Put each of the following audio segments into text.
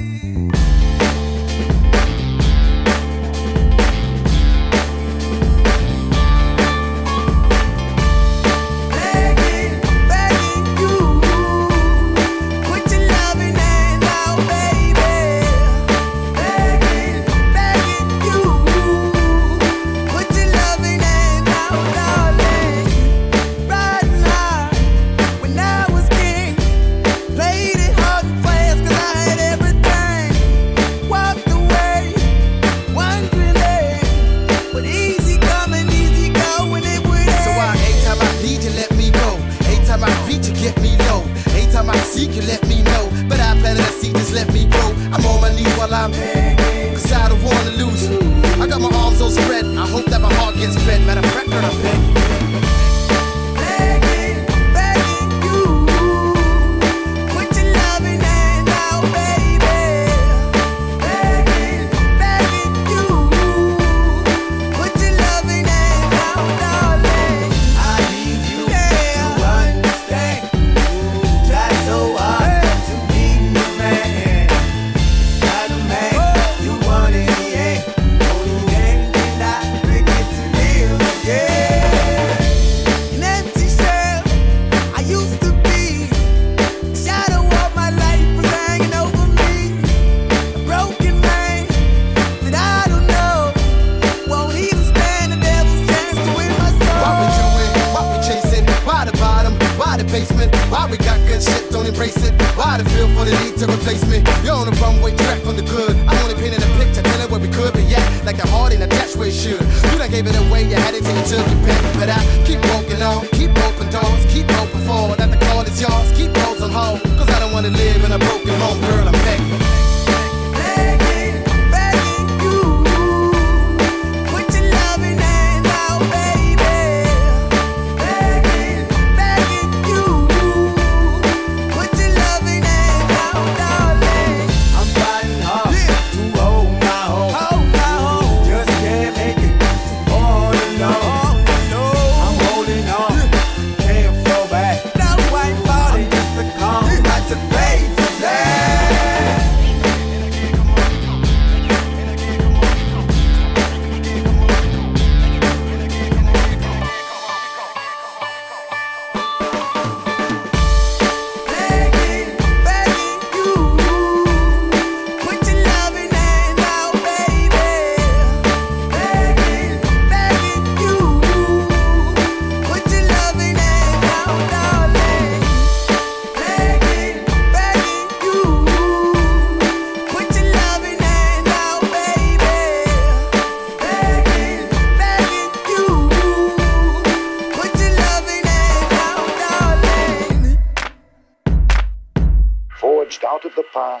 Begging,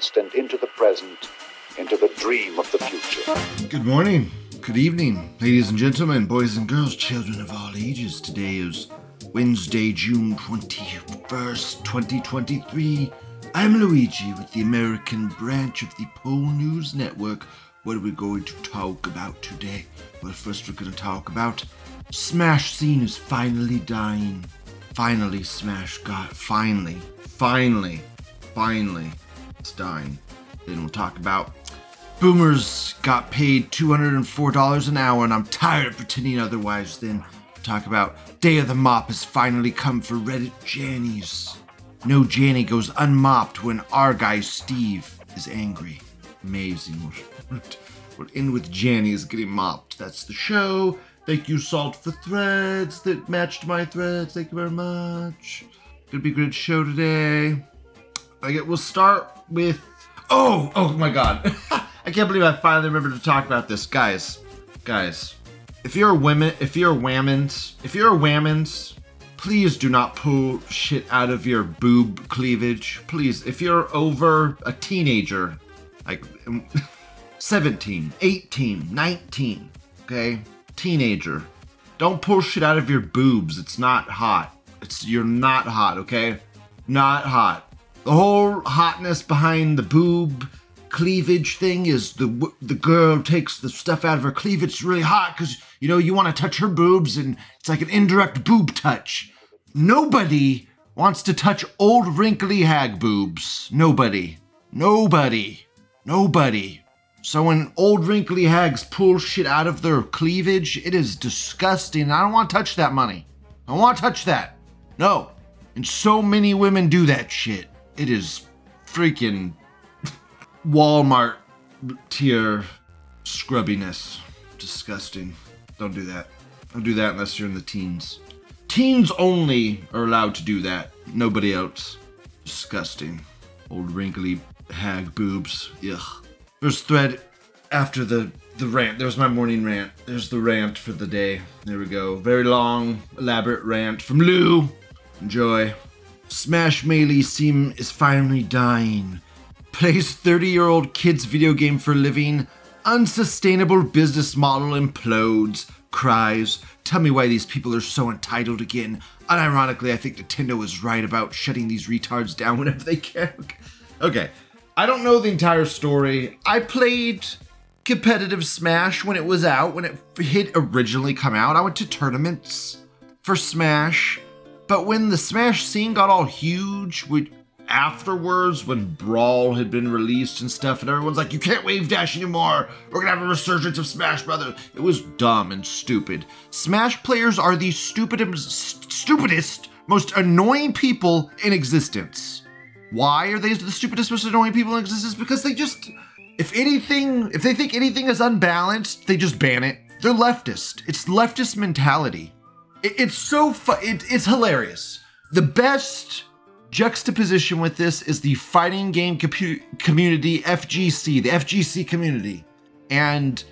past and into the present, into the dream of the future. Good morning, good evening, ladies and gentlemen, boys and girls, children of all ages. Today is Wednesday, June 21st, 2023. I'm Luigi with the American branch of the Pol News Network. What are we going to talk about today? Well, first we're going to talk about Smash Scene is finally dying. Finally, Smash got finally, finally, finally, dying. Then we'll talk about Boomers got paid $204 an hour, and I'm tired of pretending otherwise. Then talk about Day of the Mop has finally come for Reddit Jannies. No Janny goes unmopped when our guy Steve is angry. Amazing. We're in with Janny's getting mopped. That's the show. Thank you, Salt, for threads that matched my threads. Thank you very much. Gonna be a good show today. I get. We'll start with. Oh, oh my God! I can't believe I finally remembered to talk about this, guys. Guys, if you're a women, if you're a whammons, if you're a whammons, please do not pull shit out of your boob cleavage. Please, if you're over a teenager, like um, 17, 18, 19, okay, teenager, don't pull shit out of your boobs. It's not hot. It's you're not hot, okay? Not hot. The whole hotness behind the boob cleavage thing is the the girl takes the stuff out of her cleavage. It's really hot because you know you want to touch her boobs, and it's like an indirect boob touch. Nobody wants to touch old wrinkly hag boobs. Nobody. Nobody. Nobody. So when old wrinkly hags pull shit out of their cleavage, it is disgusting. I don't want to touch that money. I don't want to touch that. No. And so many women do that shit. It is freaking Walmart tier scrubbiness. Disgusting. Don't do that. Don't do that unless you're in the teens. Teens only are allowed to do that. Nobody else. Disgusting. Old wrinkly hag boobs. Ugh. First thread after the the rant. There's my morning rant. There's the rant for the day. There we go. Very long, elaborate rant from Lou. Enjoy. Smash Melee Sim is finally dying. Plays 30 year old kids video game for living. Unsustainable business model implodes. Cries. Tell me why these people are so entitled again. Unironically, I think Nintendo is right about shutting these retards down whenever they can. Okay. I don't know the entire story. I played competitive Smash when it was out, when it had originally come out. I went to tournaments for Smash. But when the Smash scene got all huge, afterwards, when Brawl had been released and stuff, and everyone's like, you can't wave dash anymore, we're gonna have a resurgence of Smash Brothers. It was dumb and stupid. Smash players are the stupidest, stupidest, most annoying people in existence. Why are they the stupidest, most annoying people in existence? Because they just, if anything, if they think anything is unbalanced, they just ban it. They're leftist. It's leftist mentality. It- it's so it, it's hilarious. The best juxtaposition with this is the fighting game compu- community, FGC, the FGC community, and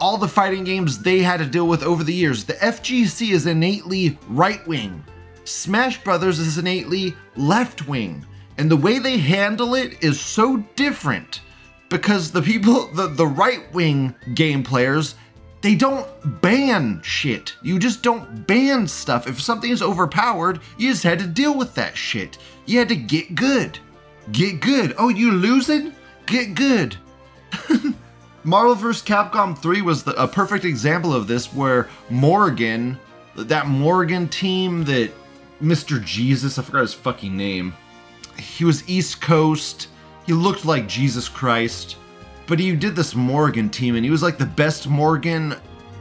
all the fighting games they had to deal with over the years. The FGC is innately right wing. Smash Brothers is innately left wing. And the way they handle it is so different because the people, the, the right wing game players, they don't ban shit. You just don't ban stuff. If something is overpowered, you just had to deal with that shit. You had to get good. Get good. Oh, you losing? Get good. Marvel vs. Capcom 3 was the, a perfect example of this, where Morrigan, that Morrigan team that Mr. Jesus, I forgot his fucking name, he was East Coast. He looked like Jesus Christ, but he did this Morrigan team, and he was like the best Morrigan.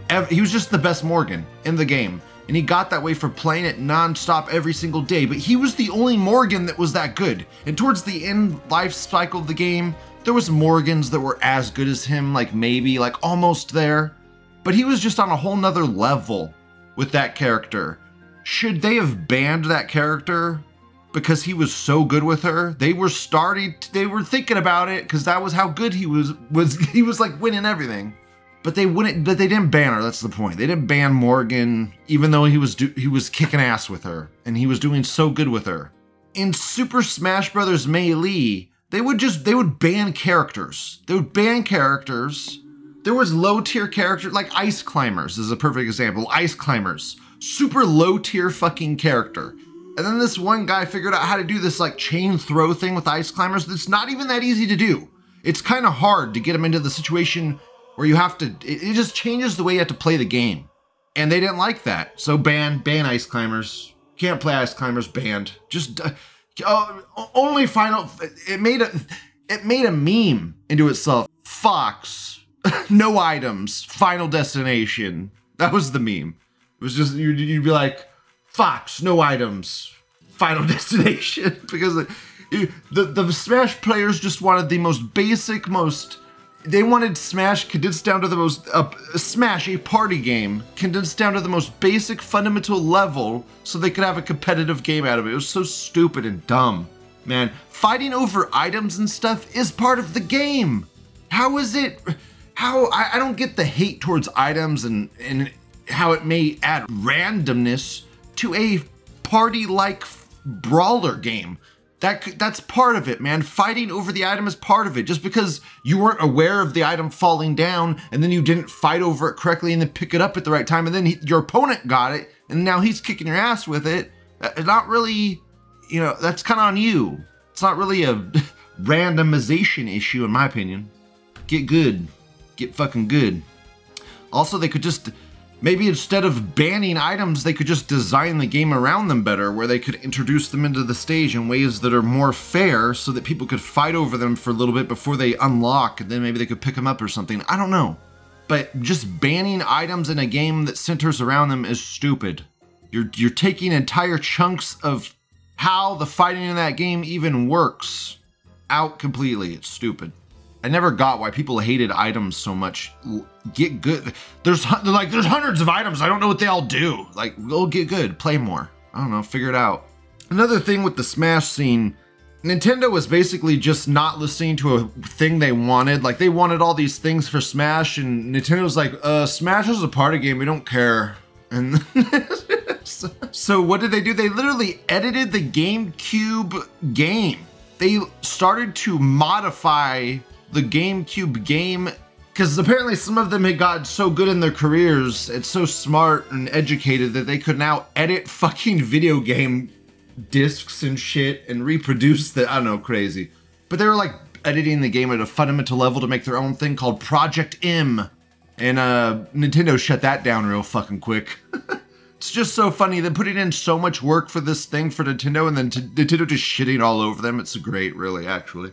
Ever. He was just the best Morrigan in the game, and he got that way for playing it nonstop every single day. But he was the only Morrigan that was that good. And towards the end life cycle of the game, there was Morrigans that were as good as him, like maybe like almost there, but he was just on a whole nother level with that character. Should they have banned that character because he was so good with her. They were starting they were thinking about it cuz that was how good he was was he was like winning everything. But they wouldn't but they didn't ban her. That's the point. They didn't ban Morrigan even though he was do, he was kicking ass with her and he was doing so good with her. In Super Smash Bros Melee, they would just they would ban characters. They would ban characters. There was low tier characters like Ice Climbers is a perfect example. Ice Climbers, super low tier fucking character. And then this one guy figured out how to do this like chain throw thing with ice climbers. That's not even that easy to do. It's kind of hard to get them into the situation where you have to. It, it just changes the way you have to play the game, and they didn't like that. So ban ban ice climbers. Can't play ice climbers. Banned. Just uh, uh, only final. It made a it made a meme into itself. Fox, no items. Final destination. That was the meme. It was just you'd, you'd be like Fox, no items. Final destination because the, the the Smash players just wanted the most basic, most they wanted Smash condensed down to the most uh, Smash a party game condensed down to the most basic fundamental level so they could have a competitive game out of it. It was so stupid and dumb. Man, fighting over items and stuff is part of the game. How is it how I, I don't get the hate towards items and and how it may add randomness to a party like brawler game. That that's part of it, man. Fighting over the item is part of it. Just because you weren't aware of the item falling down and then you didn't fight over it correctly and then pick it up at the right time and then he, your opponent got it and now he's kicking your ass with it. It's Not really, you know, that's kind of on you. It's not really a randomization issue in my opinion. Get good. Get fucking good. Also, they could just Maybe instead of banning items, they could just design the game around them better, where they could introduce them into the stage in ways that are more fair so that people could fight over them for a little bit before they unlock, and then maybe they could pick them up or something. I don't know. But just banning items in a game that centers around them is stupid. You're, you're taking entire chunks of how the fighting in that game even works out completely. It's stupid. I never got why people hated items so much. Get good. There's like there's hundreds of items. I don't know what they all do. Like, go get good, play more. I don't know, figure it out. Another thing with the Smash scene, Nintendo was basically just not listening to a thing they wanted. Like they wanted all these things for Smash, and Nintendo's like, "Uh, Smash is a party game. We don't care." And so what did they do? They literally edited the GameCube game. They started to modify the GameCube game because apparently some of them had gotten so good in their careers, and so smart and educated that they could now edit fucking video game discs and shit and reproduce the I don't know, crazy. But they were like editing the game at a fundamental level to make their own thing called Project M. And uh Nintendo shut that down real fucking quick. it's just so funny. They're putting in so much work for this thing for Nintendo and then t- Nintendo just shitting all over them. It's great, really, actually.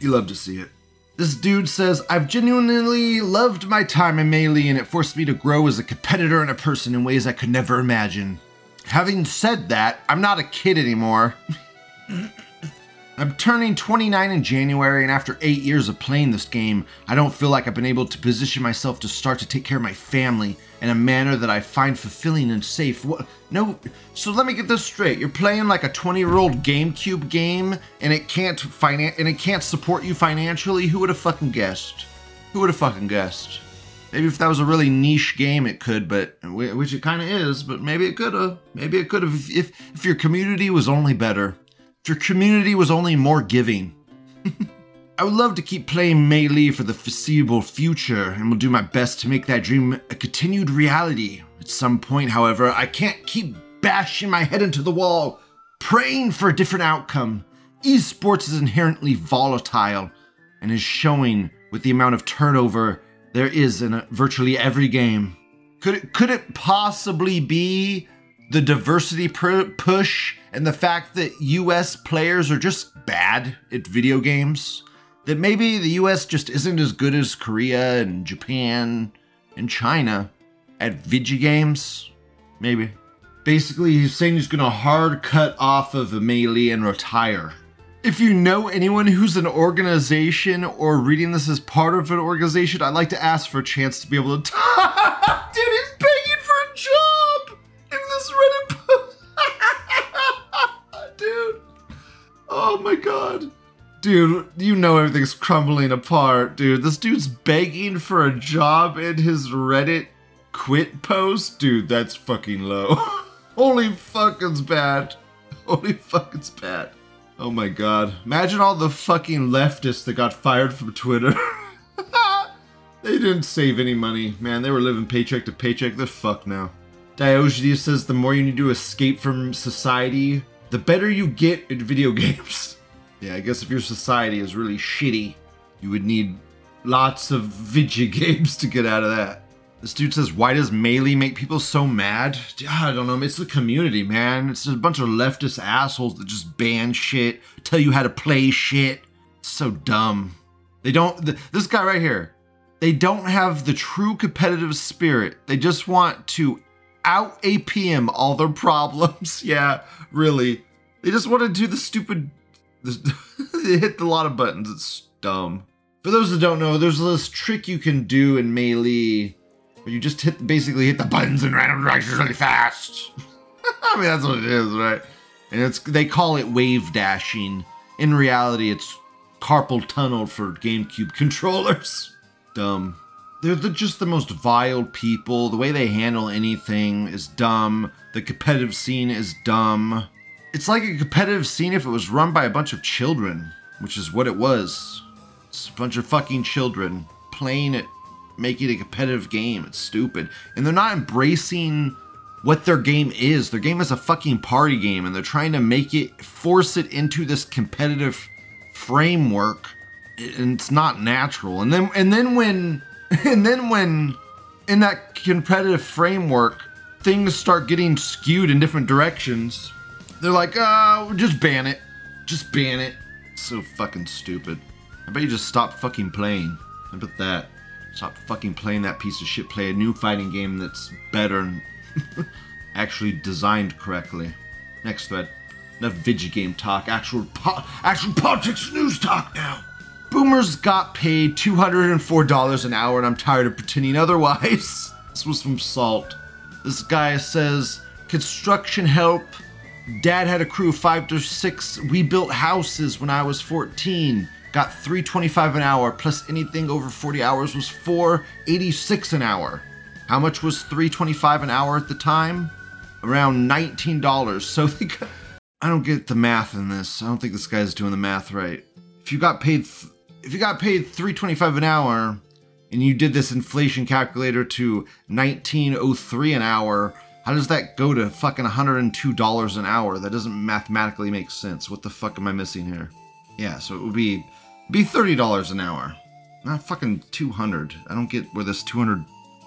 You love to see it. This dude says, I've genuinely loved my time in Melee and it forced me to grow as a competitor and a person in ways I could never imagine. Having said that, I'm not a kid anymore. I'm turning 29 in January, and after eight years of playing this game, I don't feel like I've been able to position myself to start to take care of my family in a manner that I find fulfilling and safe. What? No. So let me get this straight. You're playing like a 20 year old GameCube game, and it can't finan- and it can't support you financially. Who would have fucking guessed? Who would have fucking guessed? Maybe if that was a really niche game, it could, but which it kind of is. But maybe it could have. Maybe it could have if, if if your community was only better. If your community was only more giving. I would love to keep playing Melee for the foreseeable future, and will do my best to make that dream a continued reality. At some point, however, I can't keep bashing my head into the wall, praying for a different outcome. Esports is inherently volatile, and is showing with the amount of turnover there is in virtually every game. Could it, could it possibly be the diversity pr- push and the fact that US players are just bad at video games? That maybe the US just isn't as good as Korea and Japan and China at video games? Maybe. Basically, he's saying he's gonna hard cut off of Melee and retire. If you know anyone who's an organization or reading this as part of an organization, I'd like to ask for a chance to be able to. Dude, he's begging for a job in this Reddit post. Dude. Oh my god. Dude, you know everything's crumbling apart, dude. This dude's begging for a job in his Reddit quit post? Dude, that's fucking low. Holy fucking's bad. Holy fucking's bad. Oh my god. Imagine all the fucking leftists that got fired from Twitter. they didn't save any money. Man, they were living paycheck to paycheck. They're fucked now. Diogenes says the more you need to escape from society, the better you get at video games. Yeah, I guess if your society is really shitty, you would need lots of video games to get out of that. This dude says, Why does Melee make people so mad? I don't know. It's the community, man. It's a bunch of leftist assholes that just ban shit, tell you how to play shit. It's so dumb. They don't, th- this guy right here, they don't have the true competitive spirit. They just want to out APM all their problems. yeah, really. They just want to do the stupid, they hit a lot of buttons. It's dumb. For those that don't know, there's this trick you can do in Melee where you just hit basically hit the buttons in random directions really fast. I mean that's what it is, right? And it's they call it wave dashing. In reality, it's carpal tunnel for GameCube controllers. Dumb. They're the, just the most vile people. The way they handle anything is dumb. The competitive scene is dumb. It's like a competitive scene if it was run by a bunch of children, which is what it was. It's a bunch of fucking children playing it, making it a competitive game. It's stupid. And they're not embracing what their game is. Their game is a fucking party game, and they're trying to make it, force it into this competitive framework, and it's not natural. And then, and then when, and then when in that competitive framework, things start getting skewed in different directions. They're like, uh, just ban it. Just ban it. So fucking stupid. I bet you just stop fucking playing. How about that? Stop fucking playing that piece of shit. Play a new fighting game that's better and actually designed correctly. Next thread. Enough video game talk. Actual po- actual politics news talk now. Boomers got paid $204 an hour, and I'm tired of pretending otherwise. This was from Salt. This guy says, construction help. Dad had a crew of five to six. We built houses when I was 14. Got 325 an hour, plus anything over 40 hours was 486 an hour. How much was 325 an hour at the time? Around $19. So they got, I don't get the math in this. I don't think this guy's doing the math right. If you got paid if you got paid 325 an hour and you did this inflation calculator to 1903 an hour, how does that go to fucking $102 an hour? That doesn't mathematically make sense. What the fuck am I missing here? Yeah, so it would be be $30 an hour. Not fucking 200. I don't get where this 200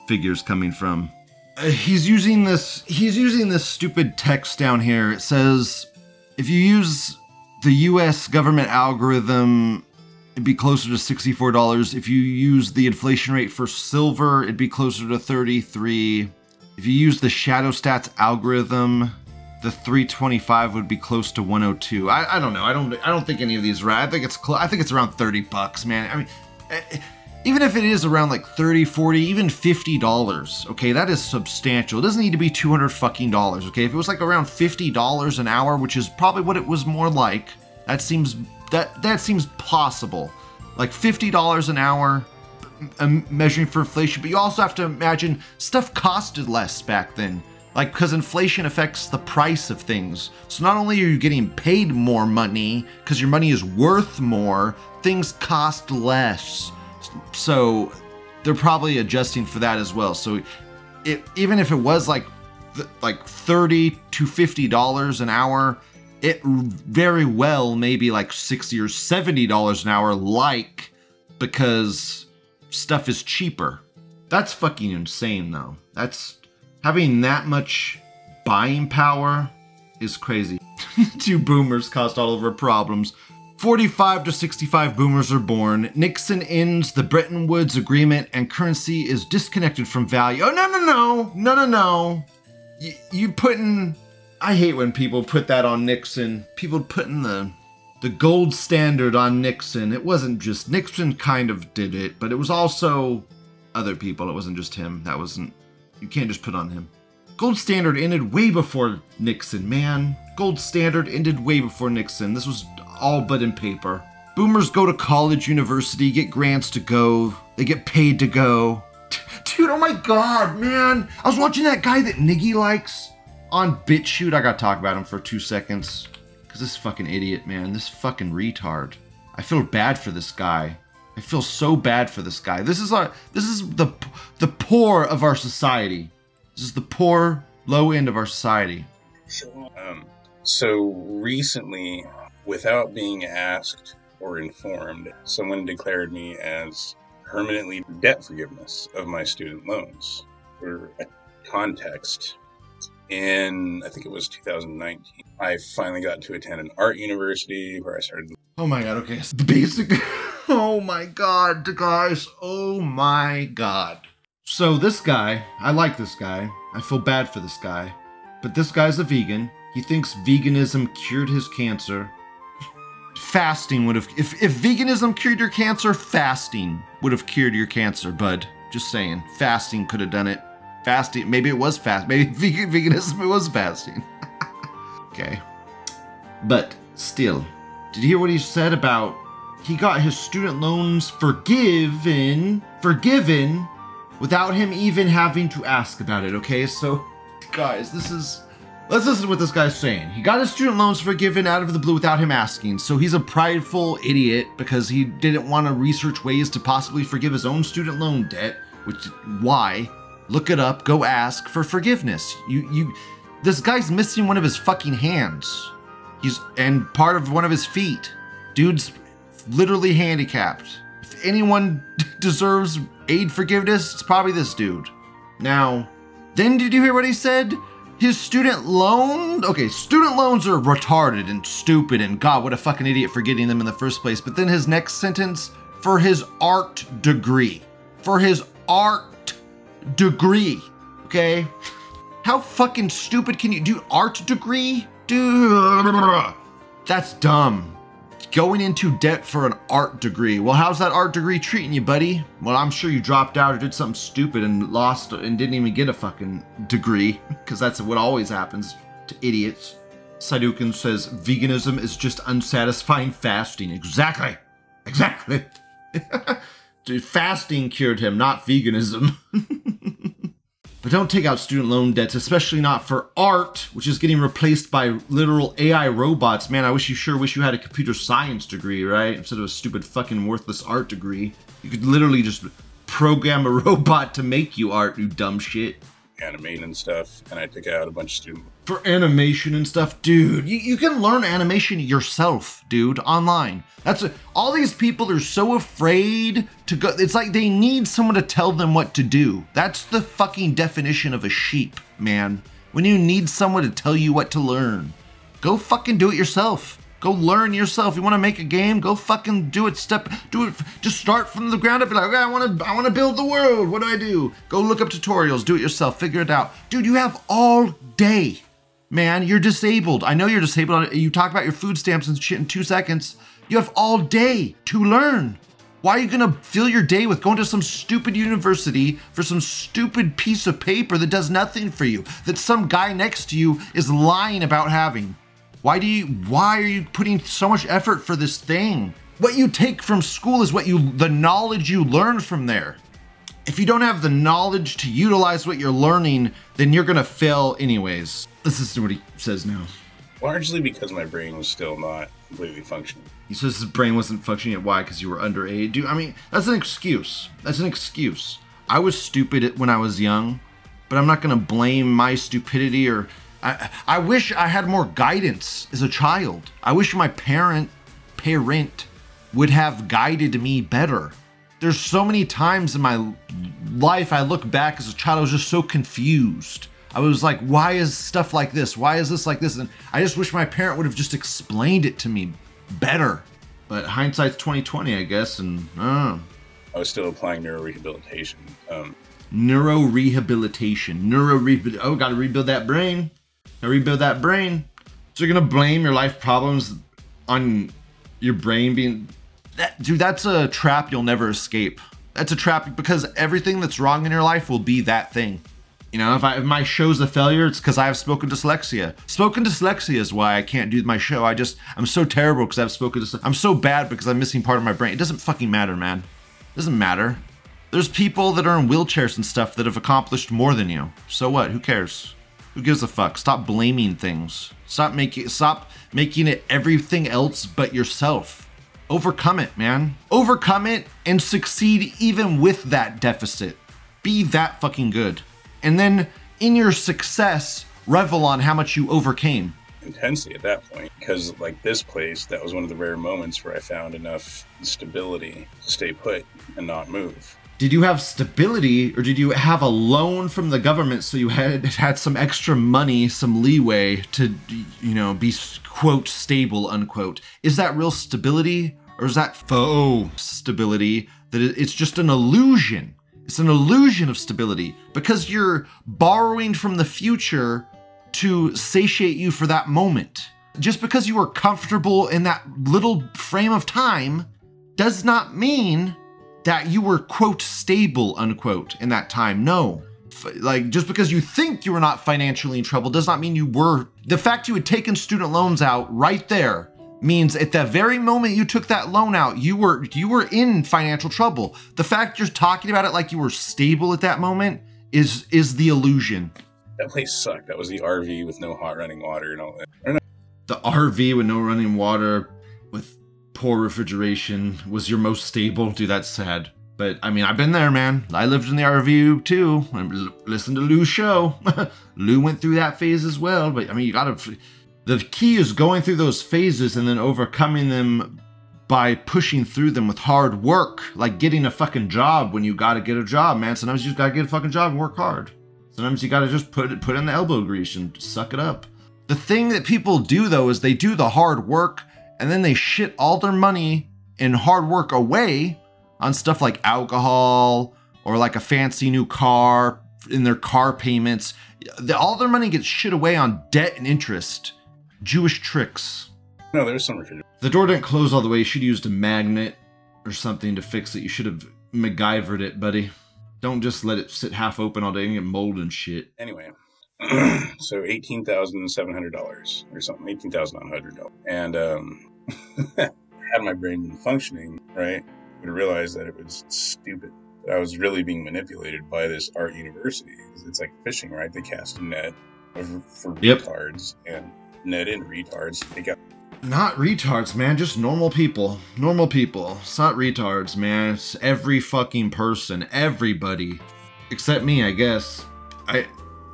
figure's coming from. Uh, he's using this he's using this stupid text down here. It says if you use the US government algorithm it'd be closer to $64. If you use the inflation rate for silver, it'd be closer to 33. If you use the Shadow Stats algorithm, the 325 would be close to 102. I, I don't know. I don't I don't think any of these are right. I think it's clo- I think it's around 30 bucks, man. I mean, eh, even if it is around like 30, 40, even 50 dollars, okay, that is substantial. It doesn't need to be 200 fucking dollars, okay? If it was like around 50 dollars an hour, which is probably what it was more like, that seems that that seems possible. Like 50 dollars an hour measuring for inflation, but you also have to imagine stuff costed less back then. Like, because inflation affects the price of things. So, not only are you getting paid more money because your money is worth more, things cost less. So, they're probably adjusting for that as well. So, it, even if it was like th- like 30 to 50 dollars an hour, it very well may be like 60 or 70 dollars an hour, like because stuff is cheaper. That's fucking insane, though. That's having that much buying power is crazy. Two boomers caused all of our problems. 45 to 65 boomers are born. Nixon ends the Bretton Woods Agreement and currency is disconnected from value. Oh, no, no, no. No, no, no. You, you putting. I hate when people put that on Nixon. People putting the the gold standard on Nixon. It wasn't just Nixon kind of did it, but it was also other people. It wasn't just him. That wasn't you can't just put on him. Gold standard ended way before Nixon, man. Gold standard ended way before Nixon. This was all but in paper. Boomers go to college, university, get grants to go. They get paid to go. Dude, oh my god, man. I was watching that guy that Niggy likes on BitChute. I gotta talk about him for two seconds. Cause this fucking idiot, man. This fucking retard. I feel bad for this guy. I feel so bad for this guy. This is our this is the the poor of our society. This is the poor low end of our society. Um, so recently, without being asked or informed, someone declared me as permanently debt forgiveness of my student loans. For a context, in I think it was 2019, I finally got to attend an art university where I started. Oh my god, okay. The basic Oh my god, guys. Oh my god. So this guy, I like this guy. I feel bad for this guy. But this guy's a vegan. He thinks veganism cured his cancer. Fasting would have if if veganism cured your cancer, fasting would have cured your cancer, bud. Just saying. Fasting could have done it. Fasting, maybe it was fast. Maybe vegan, veganism was fasting. okay. But still, did you hear what he said about he got his student loans forgiven, forgiven, without him even having to ask about it. Okay, so guys, this is. Let's listen to what this guy's saying. He got his student loans forgiven out of the blue without him asking. So he's a prideful idiot because he didn't want to research ways to possibly forgive his own student loan debt. Which why? Look it up. Go ask for forgiveness. You you. This guy's missing one of his fucking hands. He's and part of one of his feet. Dude's literally handicapped. If anyone deserves aid forgiveness, it's probably this dude. Now, then did you hear what he said? His student loan? Okay, student loans are retarded and stupid, and God, what a fucking idiot for getting them in the first place. But then his next sentence for his art degree. For his art degree. Okay? How fucking stupid can you do art degree? Dude, that's dumb. Going into debt for an art degree. Well, how's that art degree treating you, buddy? Well, I'm sure you dropped out or did something stupid and lost and didn't even get a fucking degree, because that's what always happens to idiots. Sadukin says veganism is just unsatisfying fasting. Exactly. Exactly. Fasting cured him, not veganism. But don't take out student loan debts, especially not for art, which is getting replaced by literal AI robots. Man, I wish you sure wish you had a computer science degree, right? Instead of a stupid fucking worthless art degree. You could literally just program a robot to make you art, you dumb shit. Animate and stuff, and I took out a bunch of student. For animation and stuff, dude, you, you can learn animation yourself, dude, online. That's a, all these people are so afraid to go. It's like they need someone to tell them what to do. That's the fucking definition of a sheep, man. When you need someone to tell you what to learn, go fucking do it yourself. Go learn yourself. You want to make a game? Go fucking do it. Step, do it. Just start from the ground up. Be like, okay, I want to, I want to build the world. What do I do? Go look up tutorials. Do it yourself. Figure it out, dude. You have all day, man. You're disabled. I know you're disabled. You talk about your food stamps and shit in two seconds. You have all day to learn. Why are you gonna fill your day with going to some stupid university for some stupid piece of paper that does nothing for you, that some guy next to you is lying about having? Why do you why are you putting so much effort for this thing? What you take from school is what you the knowledge you learn from there. If you don't have the knowledge to utilize what you're learning, then you're gonna fail anyways. This is what he says now. Largely because my brain was still not completely functioning. He says his brain wasn't functioning yet. Why? Because you were underage. Dude, I mean, that's an excuse. That's an excuse. I was stupid when I was young, but I'm not gonna blame my stupidity or. I, I wish I had more guidance as a child. I wish my parent, parent, would have guided me better. There's so many times in my life I look back as a child, I was just so confused. I was like, why is stuff like this? Why is this like this? And I just wish my parent would have just explained it to me better. But hindsight's 2020, I guess, and uh, I was still applying neurorehabilitation. Um, neuro rehabilitation, neuro. Oh, got to rebuild that brain. To rebuild that brain. So you're gonna blame your life problems on your brain being that, dude. That's a trap you'll never escape. That's a trap because everything that's wrong in your life will be that thing. You know, if, I, if my show's a failure, it's because I have spoken dyslexia. Spoken dyslexia is why I can't do my show. I just, I'm so terrible because I've spoken dyslexia. I'm so bad because I'm missing part of my brain. It doesn't fucking matter, man. It doesn't matter. There's people that are in wheelchairs and stuff that have accomplished more than you. So what? Who cares? Who gives a fuck? Stop blaming things. Stop making stop making it everything else but yourself. Overcome it, man. Overcome it and succeed even with that deficit. Be that fucking good. And then in your success, revel on how much you overcame. intensely at that point because like this place that was one of the rare moments where i found enough stability to stay put and not move Did you have stability or did you have a loan from the government so you had had some extra money, some leeway to you know, be quote stable unquote? Is that real stability or is that faux stability that it's just an illusion? It's an illusion of stability because you're borrowing from the future to satiate you for that moment. Just because you were comfortable in that little frame of time does not mean that you were quote stable unquote in that time. No. F- Like just because you think you were not financially in trouble does not mean you were. The fact you had taken student loans out right there means at the very moment you took that loan out, you were you were in financial trouble. The fact you're talking about it like you were stable at that moment is is the illusion. that place sucked that was the rv with no hot running water and all that I don't know. The RV with no running water poor refrigeration was your most stable. Dude, that's sad. But I mean, I've been there, man. I lived in the RV too. I listened to Lou's show. Lou went through that phase as well. But I mean, you gotta. The key is going through those phases and then overcoming them by pushing through them with hard work, like getting a fucking job when you gotta get a job, man. Sometimes you just gotta get a fucking job and work hard. Sometimes you gotta just put it put in the elbow grease and suck it up. The thing that people do though is they do the hard work and then they shit all their money and hard work away on stuff like alcohol or like a fancy new car in their car payments. All their money gets shit away on debt and interest. Jewish tricks. No, there's some refrigeration. The door didn't close all the way. You should have used a magnet or something to fix it. You should have MacGyvered it, buddy. Don't just let it sit half open all day and get mold and shit. Anyway, so eighteen thousand seven hundred dollars or something, eighteen thousand nine hundred dollars, and um, had my brain been functioning right, I would have realized that it was stupid. That I was really being manipulated by this art university. It's like fishing, right? They cast a net for for Yep. retards and net in retards. They got Not retards, man. Just normal people. Normal people. It's not retards, man. It's every fucking person. Everybody. Except me, I guess. I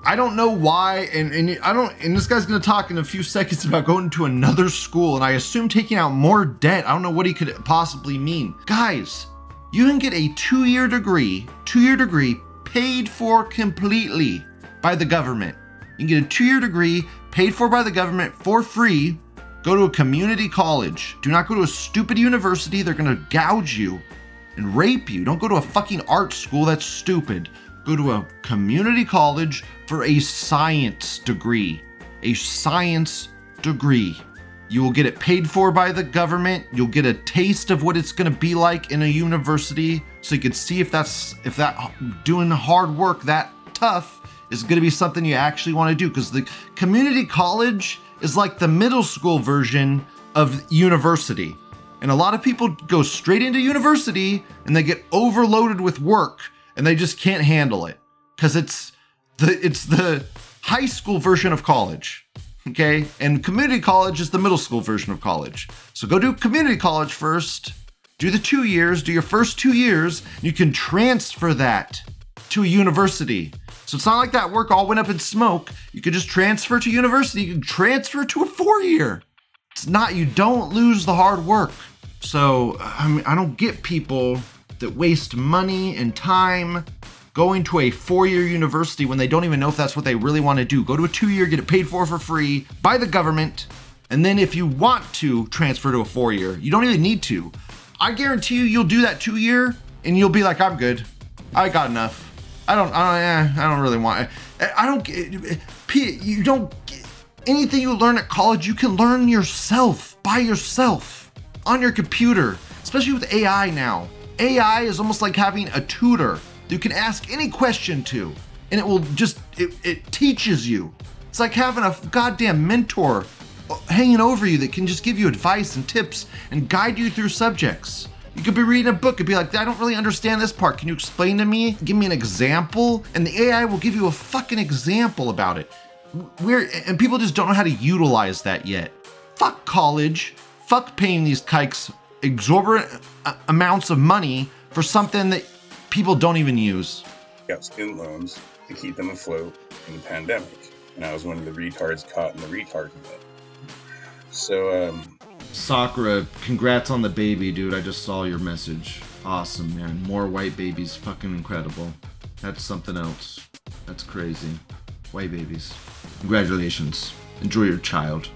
I don't know why, and, and I don't and this guy's gonna talk in a few seconds about going to another school, and I assume taking out more debt. I don't know what he could possibly mean. Guys, you can get a two-year degree, two-year degree paid for completely by the government. You can get a two-year degree paid for by the government for free Go to a community college. Do not go to a stupid university. They're going to gouge you and rape you. Don't go to a fucking art school. That's stupid. Go to a community college for a science degree. A science degree. You will get it paid for by the government. You'll get a taste of what it's going to be like in a university so you can see if that's if that doing hard work that tough is going to be something you actually want to do because the community college is like the middle school version of university. And a lot of people go straight into university and they get overloaded with work and they just can't handle it cuz it's the it's the high school version of college. Okay? And community college is the middle school version of college. So go do community college first. Do the 2 years, do your first 2 years, you can transfer that to a university. So it's not like that work all went up in smoke. You could just transfer to university. You can transfer to a four year. It's not, you don't lose the hard work. So, I mean, I don't get people that waste money and time going to a four year university when they don't even know if that's what they really want to do. Go to a two year, get it paid for for free by the government. And then if you want to transfer to a four year, you don't even need to. I guarantee you, you'll do that two year and you'll be like, I'm good. I got enough. I don't, I don't, eh, I don't really want. I, I don't. P- You don't. Anything you learn at college, you can learn yourself by yourself on your computer. Especially with AI now. AI is almost like having a tutor you can ask any question to, and it will just it, it teaches you. It's like having a goddamn mentor uh, hanging over you that can just give you advice and tips and guide you through subjects. You could be reading a book and be like, I don't really understand this part. Can you explain to me? Give me an example. And the AI will give you a fucking example about it. We're, and people just don't know how to utilize that yet. Fuck college. Fuck paying these kikes exorbitant uh, amounts of money for something that people don't even use. got student loans to keep them afloat in the pandemic. And I was one of the retards caught in the retard net. So, um, Sakura, congrats on the baby, dude. I just saw your message. Awesome, man. More white babies. Fucking incredible. That's something else. That's crazy. White babies. Congratulations. Enjoy your child.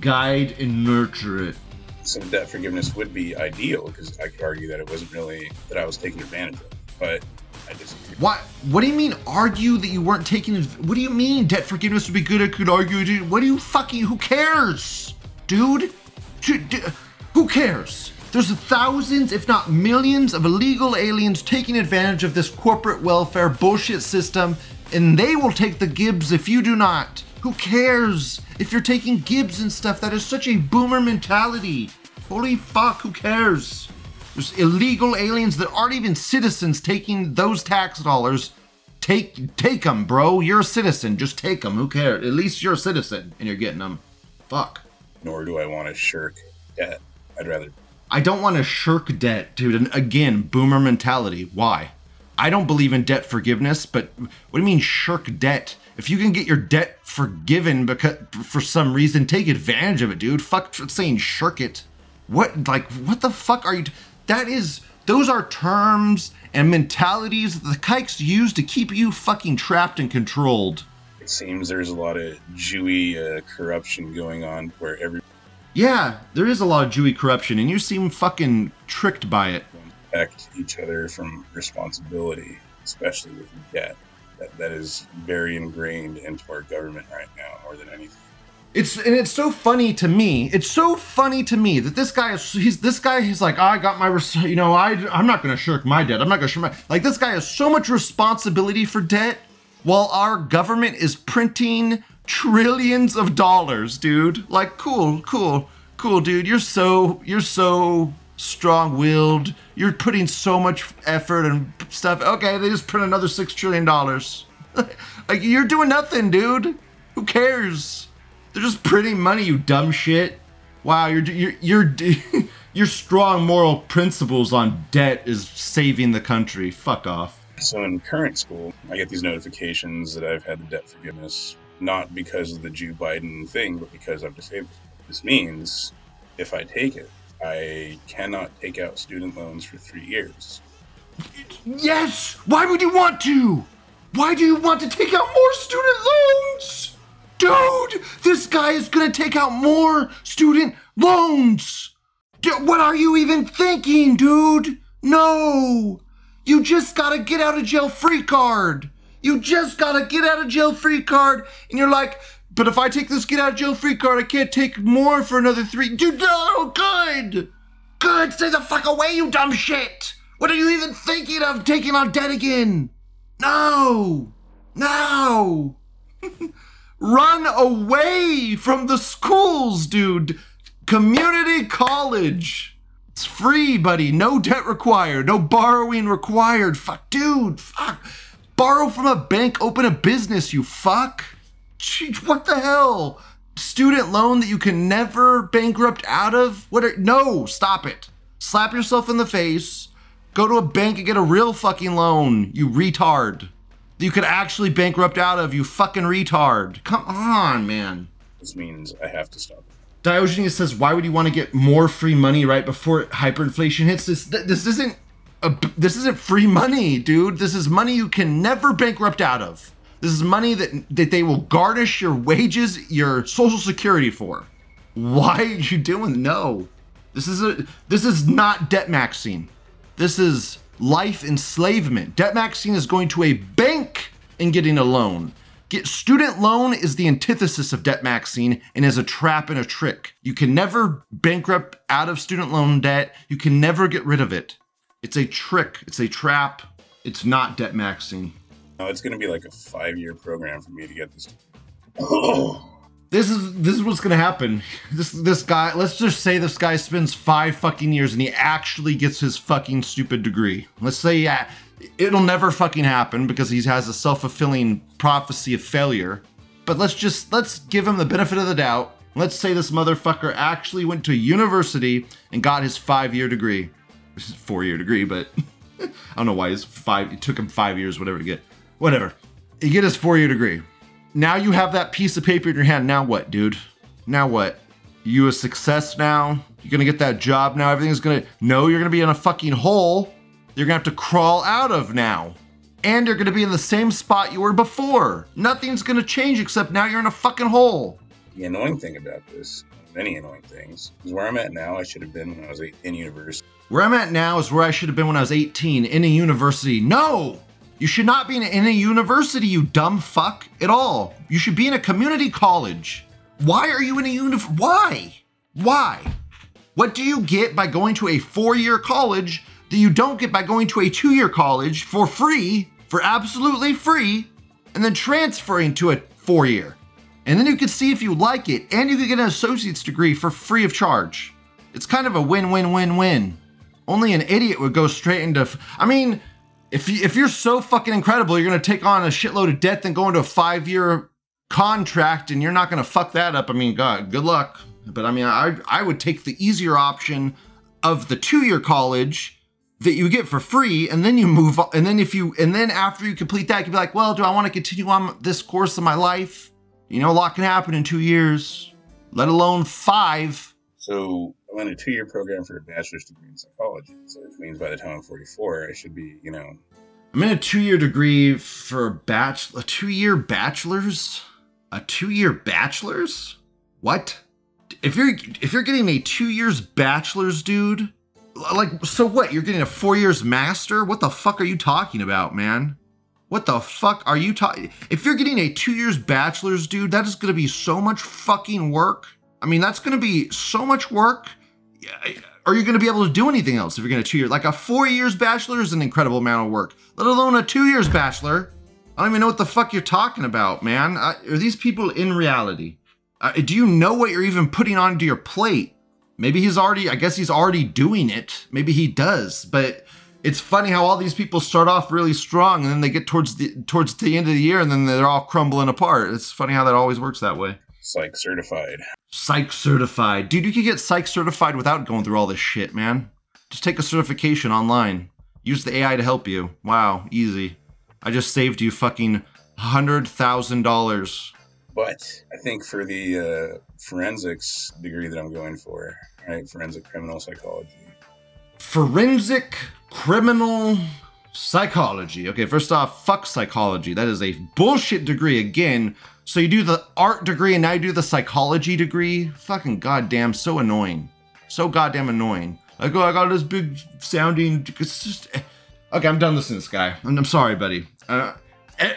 Guide and nurture it. Some debt forgiveness would be ideal because I could argue that it wasn't really that I was taken advantage of. But I disagree. What? What do you mean? Argue that you weren't taking? What do you mean? Debt forgiveness would be good. I could argue. dude. What do you fucking? Who cares, dude? Dude, dude, Who cares? There's thousands, if not millions, of illegal aliens taking advantage of this corporate welfare bullshit system, and they will take the gibs if you do not. Who cares? If you're taking gibs and stuff, that is such a boomer mentality. Holy fuck, who cares? There's illegal aliens that aren't even citizens taking those tax dollars. Take take them, bro. You're a citizen. Just take them. Who cares? At least you're a citizen and you're getting them. Fuck. Nor do I want to shirk debt. I'd rather I don't want to shirk debt, dude. And again, boomer mentality. Why? I don't believe in debt forgiveness, but what do you mean shirk debt? If you can get your debt forgiven because for some reason, take advantage of it, dude. Fuck saying shirk it. What like what the fuck are you? That is those are terms and mentalities that the kikes use to keep you fucking trapped and controlled. It seems there's a lot of Jewy uh, corruption going on where every. Yeah, there is a lot of Jewy corruption, and you seem fucking tricked by it. protect each other from responsibility, especially with debt. That, that is very ingrained into our government right now, more than anything. It's and it's so funny to me. It's so funny to me that this guy is he's this guy he's like I got my res- you know I I'm not gonna shirk my debt. I'm not gonna shirk my like this guy has so much responsibility for debt while our government is printing trillions of dollars, dude. Like cool, cool, cool, dude. You're so you're so strong-willed. You're putting so much effort and stuff. Okay, they just print another six trillion dollars. like you're doing nothing, dude. Who cares? They're just printing money, you dumb shit. Wow, your your your your strong moral principles on debt is saving the country. Fuck off. So in current school, I get these notifications that I've had the debt forgiveness, not because of the Jew Biden thing, but because I'm disabled. This means if I take it, I cannot take out student loans for three years. Yes. Why would you want to? Why do you want to take out more student loans? Dude, this guy is gonna take out more student loans. What are you even thinking, dude? No. You just got a get out of jail free card. You just got a get out of jail free card, and you're like, but if I take this get out of jail free card, I can't take more for another three. Dude, no, good. Good, stay the fuck away, you dumb shit. What are you even thinking of taking on debt again? No, no. Run away from the schools, dude. Community college. It's free, buddy. No debt required. No borrowing required. Fuck, dude. Fuck. Borrow from a bank. Open a business, you fuck. What the hell? Student loan that you can never bankrupt out of? What are. No, stop it. Slap yourself in the face. Go to a bank and get a real fucking loan, you retard. That you could actually bankrupt out of, you fucking retard. Come on, man. This means I have to stop. Diogenes says, "Why would you want to get more free money right before hyperinflation hits? This th- this isn't a, this isn't free money, dude. This is money you can never bankrupt out of. This is money that that they will garnish your wages, your social security for. Why are you doing? No, this is a this is not debt maxing. This is life enslavement. Debt maxing is going to a bank and getting a loan. Get student loan is the antithesis of debt maxing and is a trap and a trick. You can never bankrupt out of student loan debt. You can never get rid of it. It's a trick. It's a trap. It's not debt maxing. No, it's going to be like a five year program for me to get this. This is this is what's gonna happen. This this guy, let's just say this guy spends five fucking years and he actually gets his fucking stupid degree. Let's say yeah, it'll never fucking happen because he has a self-fulfilling prophecy of failure. But let's just let's give him the benefit of the doubt. Let's say this motherfucker actually went to university and got his five-year degree. This is four-year degree, but I don't know why it's five. It took him five years, whatever, to get. Whatever. You get his four-year degree. Now you have that piece of paper in your hand. Now what, dude? Now what? You a success now? You're gonna get that job now? Everything's gonna. No, you're gonna be in a fucking hole. You're gonna have to crawl out of now. And you're gonna be in the same spot you were before. Nothing's gonna change except now you're in a fucking hole. The annoying thing about this, many annoying things, is where I'm at now. I should have been when I was eight- in university. Where I'm at now is where I should have been when I was 18 in a university. No! You should not be in a, university, you dumb fuck, at all. You should be in a community college. Why are you in a uni? Why? Why? What do you get by going to a four year college that you don't get by going to a two year college for free, for absolutely free, and then transferring to a four year? And then you can see if you like it, and you can get an associate's degree for free of charge. It's kind of a win win win win. Only an idiot would go straight into. f- I mean, if you, if you're so fucking incredible, you're gonna take on a shitload of debt, then go into a five year contract, and you're not gonna fuck that up. I mean, God, good luck. But I mean, I I would take the easier option of the two year college that you get for free, and then you move on. And then if you and then after you complete that, you can be like, well, do I want to continue on this course of my life? You know, a lot can happen in two years, let alone five. So I'm a two year program for a bachelor's degree in psychology. So which means by the time I'm 44, I should be, you know, I'm in a two-year degree for a batch a two-year bachelor's? A two-year bachelor's? What? If you're if you're getting a two years bachelor's, dude, like so what? You're getting a four years master? What the fuck are you talking about, man? What the fuck are you talking? If you're getting a two years bachelor's, dude, that is gonna be so much fucking work. I mean, that's gonna be so much work. Are you gonna be able to do anything else if you're gonna two years? Like a four years bachelor is an incredible amount of work, let alone a two years bachelor. I don't even know what the fuck you're talking about, man. Are these people in reality? Uh, do you know what you're even putting onto your plate? Maybe he's already, I guess he's already doing it. Maybe he does, but it's funny how all these people start off really strong and then they get towards the towards the end of the year and then they're all crumbling apart. It's funny how that always works that way. Psych certified. Psych certified. Dude, you can get psych certified without going through all this shit, man. Just take a certification online. Use the AI to help you. Wow, easy. I just saved you fucking $100,000. But I think for the uh, forensics degree that I'm going for, right, forensic criminal psychology, Forensic criminal psychology. Okay, first off, fuck psychology. That is a bullshit degree again. So you do the art degree and now you do the psychology degree? Fucking goddamn, so annoying. So goddamn annoying. Like, oh, I got this big sounding. Just. Okay, I'm done listening to this guy. I'm, I'm sorry, buddy. Uh, it,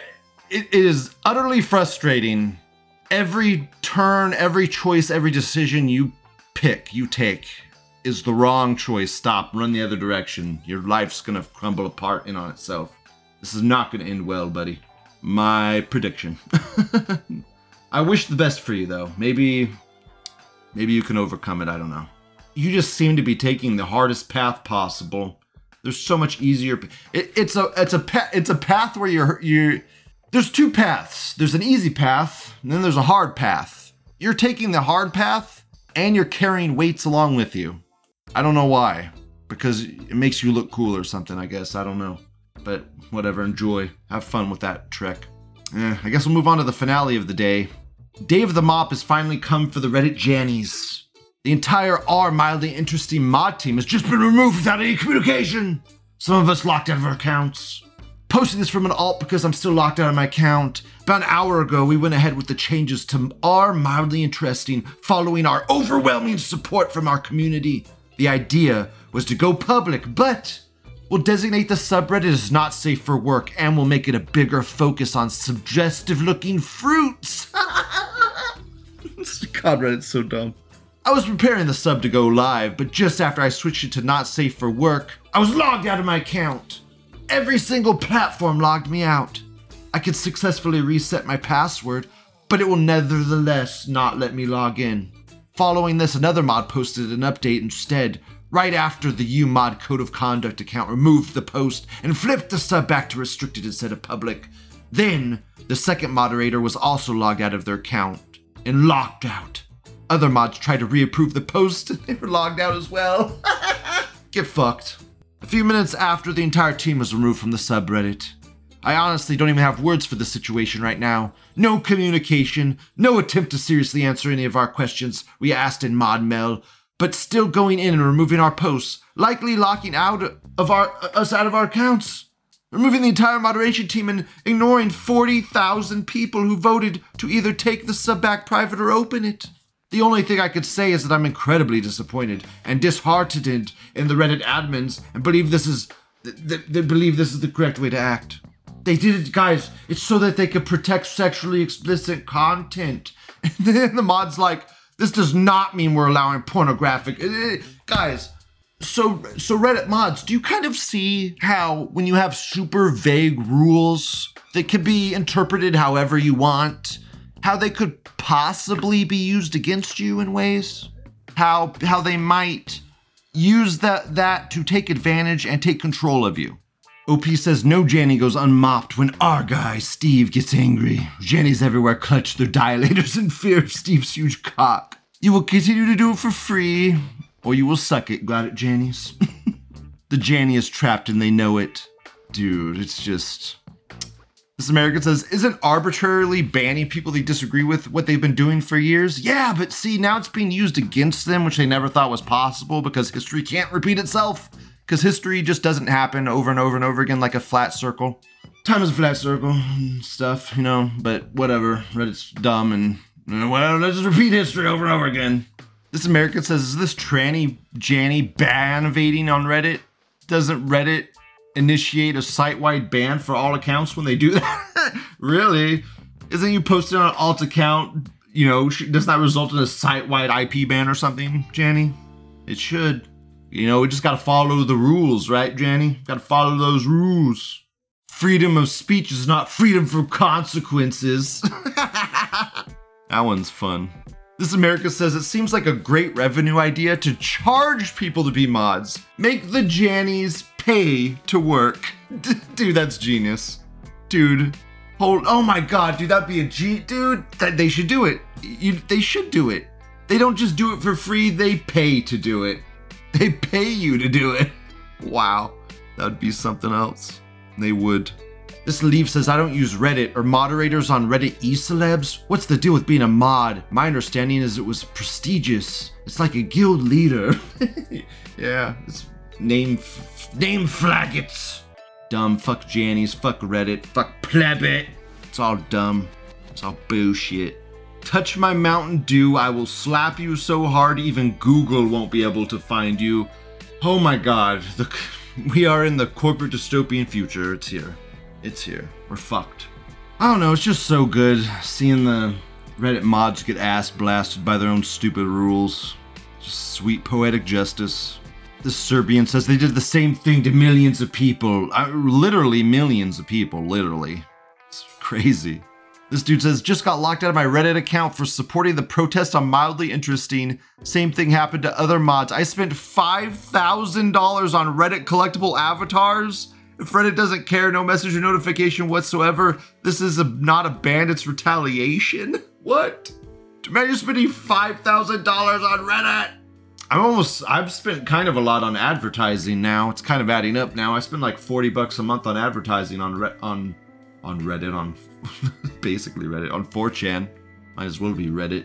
it is utterly frustrating. Every turn, every choice, every decision you pick, you take, is the wrong choice. Stop, run the other direction. Your life's gonna crumble apart in on itself. This is not gonna end well, buddy. My prediction. I wish the best for you, though. Maybe, maybe you can overcome it. I don't know. You just seem to be taking the hardest path possible. There's so much easier. It, it's a it's a pa- it's a path where you're you. There's two paths. There's an easy path, and then there's a hard path. You're taking the hard path, and you're carrying weights along with you. I don't know why. Because it makes you look cool or something, I guess. I don't know. But whatever, enjoy. Have fun with that trick. Eh, I guess we'll move on to the finale of the day. Dave of the Mop has finally come for the Reddit Jannies. The entire R mildly interesting mod team has just been removed without any communication. Some of us locked out of our accounts. Posting this from an alt because I'm still locked out of my account. About an hour ago, we went ahead with the changes to R mildly interesting following our overwhelming support from our community. The idea was to go public, but we'll designate the subreddit as not safe for work and we'll make it a bigger focus on suggestive looking fruits. God, Reddit's so dumb. I was preparing the sub to go live, but just after I switched it to not safe for work, I was logged out of my account. Every single platform logged me out. I could successfully reset my password, but it will nevertheless not let me log in. Following this, another mod posted an update instead, right after the UMod Code of Conduct account removed the post and flipped the sub back to restricted instead of public. Then, the second moderator was also logged out of their account and locked out. Other mods tried to reapprove the post and they were logged out as well. Get fucked. A few minutes after the entire team was removed from the subreddit. I honestly don't even have words for the situation right now. No communication, no attempt to seriously answer any of our questions we asked in ModMail, but still going in and removing our posts, likely locking out of our us out of our accounts. Removing the entire moderation team and ignoring 40,000 people who voted to either take the sub back private or open it. The only thing I could say is that I'm incredibly disappointed and disheartened in the Reddit admins and believe this is th- they believe this is the correct way to act. They did it, guys. It's so that they could protect sexually explicit content. And then the mod's like, this does not mean we're allowing pornographic. Eh, Guys, so so Reddit mods, do you kind of see how when you have super vague rules that could be interpreted however you want, how they could possibly be used against you in ways? How how they might use that that to take advantage and take control of you. OP says no Janny goes unmopped when our guy Steve gets angry. Jannies everywhere clutch their dilators in fear of Steve's huge cock. You will continue to do it for free, or you will suck it. Got it, Jannies? the Janny is trapped and they know it. Dude, it's just. This American says, isn't arbitrarily banning people they disagree with what they've been doing for years? Yeah, but see, now it's being used against them, which they never thought was possible because history can't repeat itself. Because history just doesn't happen over and over and over again like a flat circle. Time is a flat circle and stuff, you know, but whatever. Reddit's dumb and, well, let's just repeat history over and over again. This American says, is this tranny Janny ban-evading on Reddit? Doesn't Reddit initiate a site-wide ban for all accounts when they do that? really? Isn't you posting on an alt account, you know, does that result in a site-wide IP ban or something, Janny? It should. You know, we just gotta follow the rules, right, Janny? Gotta follow those rules. Freedom of speech is not freedom from consequences. that one's fun. This America says it seems like a great revenue idea to charge people to be mods. Make the Jannies pay to work. dude, that's genius. Dude, hold. Oh my god, dude, that'd be a G. Dude, that they should do it. You, they should do it. They don't just do it for free. They pay to do it. They pay you to do it. Wow, that'd be something else. They would. This Leaf says, I don't use Reddit or moderators on Reddit e celebs. What's the deal with being a mod? My understanding is it was prestigious. It's like a guild leader. yeah, it's name f- name flaggets. Dumb. Fuck Jannies. Fuck Reddit. Fuck Plebbit. It's all dumb. It's all bullshit. Touch my Mountain Dew. I will slap you so hard even Google won't be able to find you. Oh my god. The, we are in the corporate dystopian future. It's here. It's here. We're fucked. I don't know. It's just so good seeing the Reddit mods get ass blasted by their own stupid rules. Just sweet poetic justice. The Serbian says they did the same thing to millions of people. Literally millions of people. Literally. It's crazy. This dude says, just got locked out of my Reddit account for supporting the protest on mildly interesting. Same thing happened to other mods. I spent $5,000 on Reddit collectible avatars. If Reddit doesn't care, no message or notification whatsoever, this is a, not a ban, it's retaliation. What? Imagine spending $5,000 on Reddit. I'm almost, I've spent kind of a lot on advertising now. It's kind of adding up now. I spend like 40 bucks a month on advertising on, on, on Reddit, on basically Reddit, on 4chan. Might as well be Reddit.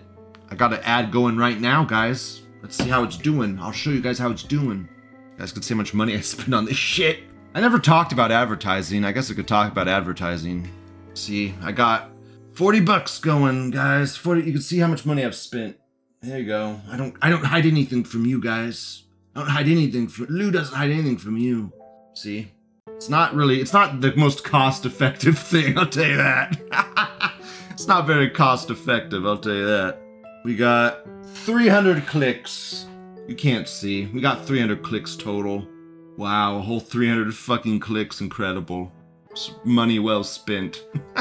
I got an ad going right now, guys. Let's see how it's doing. I'll show you guys how it's doing. You guys can see how much money I spend on this shit. I never talked about advertising. I guess I could talk about advertising. See, I got 40 bucks going, guys. 40 you can see how much money I've spent. There you go. I don't I don't hide anything from you guys. I don't hide anything from Lou doesn't hide anything from you. See? It's not really it's not the most cost effective thing, I'll tell you that. it's not very cost effective, I'll tell you that. We got 300 clicks. You can't see. We got 300 clicks total. Wow, a whole 300 fucking clicks. Incredible. S- Money well spent.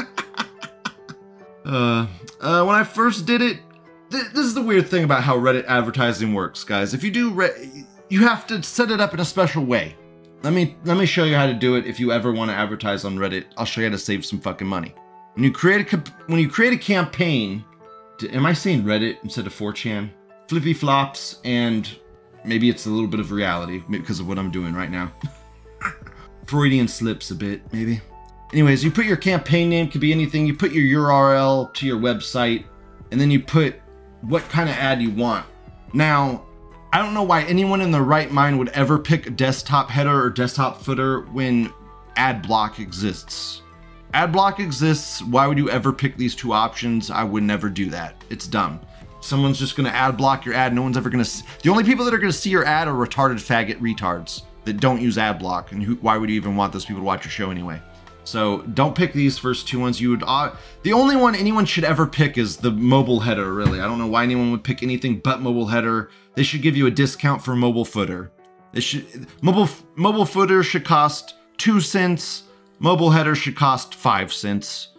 uh, uh, when I first did it, th- this is the weird thing about how Reddit advertising works, guys. If you do, re- you have to set it up in a special way. Let me let me show you how to do it. If you ever want to advertise on Reddit, I'll show you how to save some fucking money. When you create a when you create a campaign, to, am I saying Reddit instead of 4chan? Flippy flops and maybe it's a little bit of reality because of what I'm doing right now. Freudian slips a bit, maybe. Anyways, you put your campaign name, could be anything. You put your URL to your website, and then you put what kind of ad you want. Now, I don't know why anyone in their right mind would ever pick desktop header or desktop footer when ad block exists. Ad block exists. Why would you ever pick these two options? I would never do that. It's dumb. Someone's just gonna ad block your ad. No one's ever gonna. See. The only people that are gonna see your ad are retarded faggot retards that don't use ad block. And who, why would you even want those people to watch your show anyway? So don't pick these first two ones. You would. Uh, the only one anyone should ever pick is the mobile header. Really, I don't know why anyone would pick anything but mobile header. They should give you a discount for mobile footer. They should mobile mobile footer should cost two cents. Mobile header should cost five cents.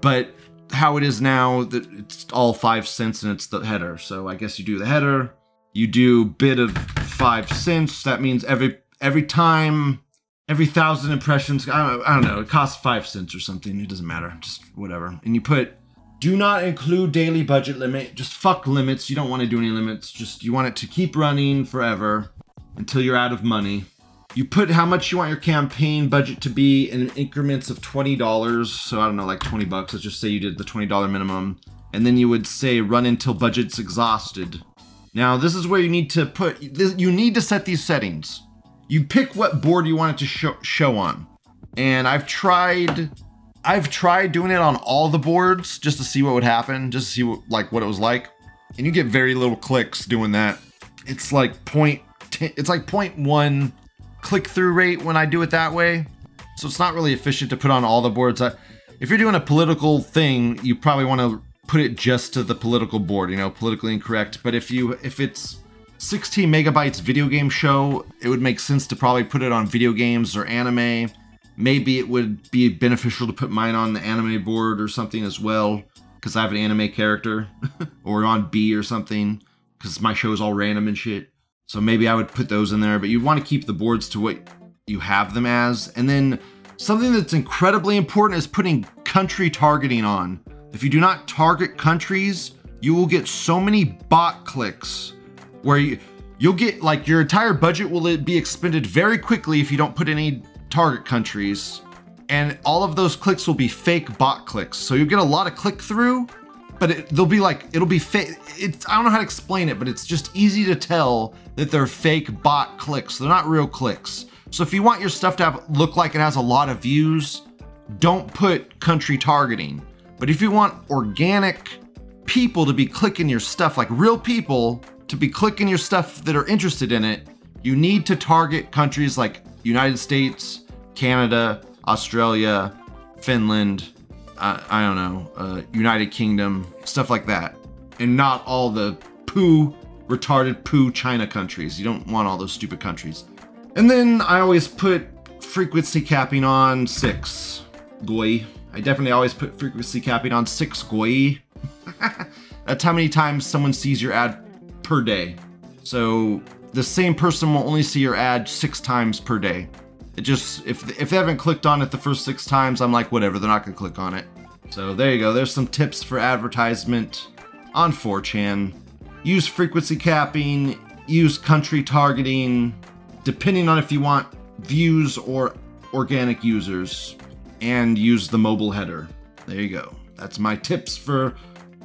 But how it is now, that it's all five cents and it's the header. So I guess you do the header. You do bid of five cents. That means every every time every thousand impressions I don't, I don't know it costs five cents or something it doesn't matter just whatever and you put do not include daily budget limit just fuck limits you don't want to do any limits just you want it to keep running forever until you're out of money you put how much you want your campaign budget to be in increments of $20. So I don't know, like 20 bucks. Let's just say you did the $20 minimum. And then you would say run until budget's exhausted. Now, this is where you need to put, you need to set these settings. You pick what board you want it to show, show on. And I've tried, I've tried doing it on all the boards just to see what would happen, just to see what, like what it was like. And you get very little clicks doing that. It's like point, t- it's like point one click through rate when I do it that way. So it's not really efficient to put on all the boards. I, if you're doing a political thing, you probably want to put it just to the political board, you know, politically incorrect. But if you if it's 16 megabytes video game show, it would make sense to probably put it on video games or anime. Maybe it would be beneficial to put mine on the anime board or something as well, because I have an anime character, or on B or something, because my show is all random and shit. So maybe I would put those in there, but you want to keep the boards to what you have them as. And then something that's incredibly important is putting country targeting on. If you do not target countries, you will get so many bot clicks where you you'll get like your entire budget will be expended very quickly if you don't put any target countries. And all of those clicks will be fake bot clicks. So you'll get a lot of click through but it, they'll be like it'll be fake it's i don't know how to explain it but it's just easy to tell that they're fake bot clicks. They're not real clicks. So if you want your stuff to have look like it has a lot of views don't put country targeting. But if you want organic people to be clicking your stuff like real people to be clicking your stuff that are interested in it you need to target countries like united states canada australia finland I, I don't know, uh, United Kingdom, stuff like that, and not all the poo, retarded poo China countries. You don't want all those stupid countries. And then I always put frequency capping on six. Goi. I definitely always put frequency capping on six goi. That's how many times someone sees your ad per day. So the same person will only see your ad six times per day. It just if if they haven't clicked on it the first six times, I'm like whatever, they're not gonna click on it. So there you go. There's some tips for advertisement on 4chan. Use frequency capping, use country targeting, depending on if you want views or organic users, and use the mobile header. There you go. That's my tips for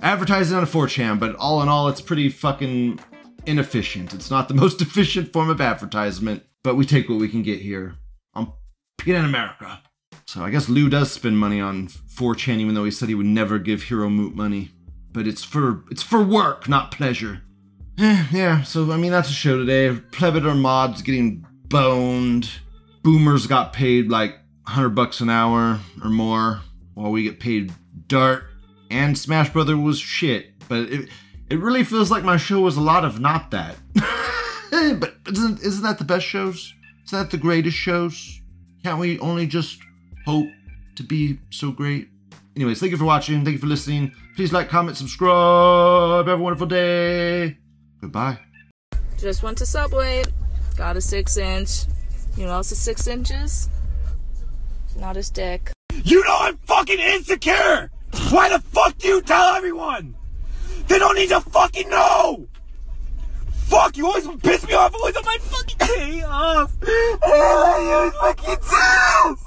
advertising on 4chan, but all in all, it's pretty fucking inefficient. It's not the most efficient form of advertisement, but we take what we can get here on Peanut America. So I guess Lou does spend money on 4chan, even though he said he would never give Hiro Moot money. But it's for it's for work, not pleasure. Eh, yeah, so I mean that's a show today. Plebitor mods getting boned. Boomers got paid like 100 bucks an hour or more, while we get paid dirt. And Smash Brother was shit, but it it really feels like my show was a lot of not that. but isn't isn't that the best shows? Isn't that the greatest shows? Can't we only just hope to be so great? Anyways, thank you for watching. Thank you for listening. Please like, comment, subscribe. Have a wonderful day. Goodbye. Just went to Subway, got a six inch. You know, else is six inches. Not his dick. You know I'm fucking insecure! Why the fuck do you tell everyone? They don't need to fucking know! Fuck, you always piss me off always on my fucking day off! You fucking tell!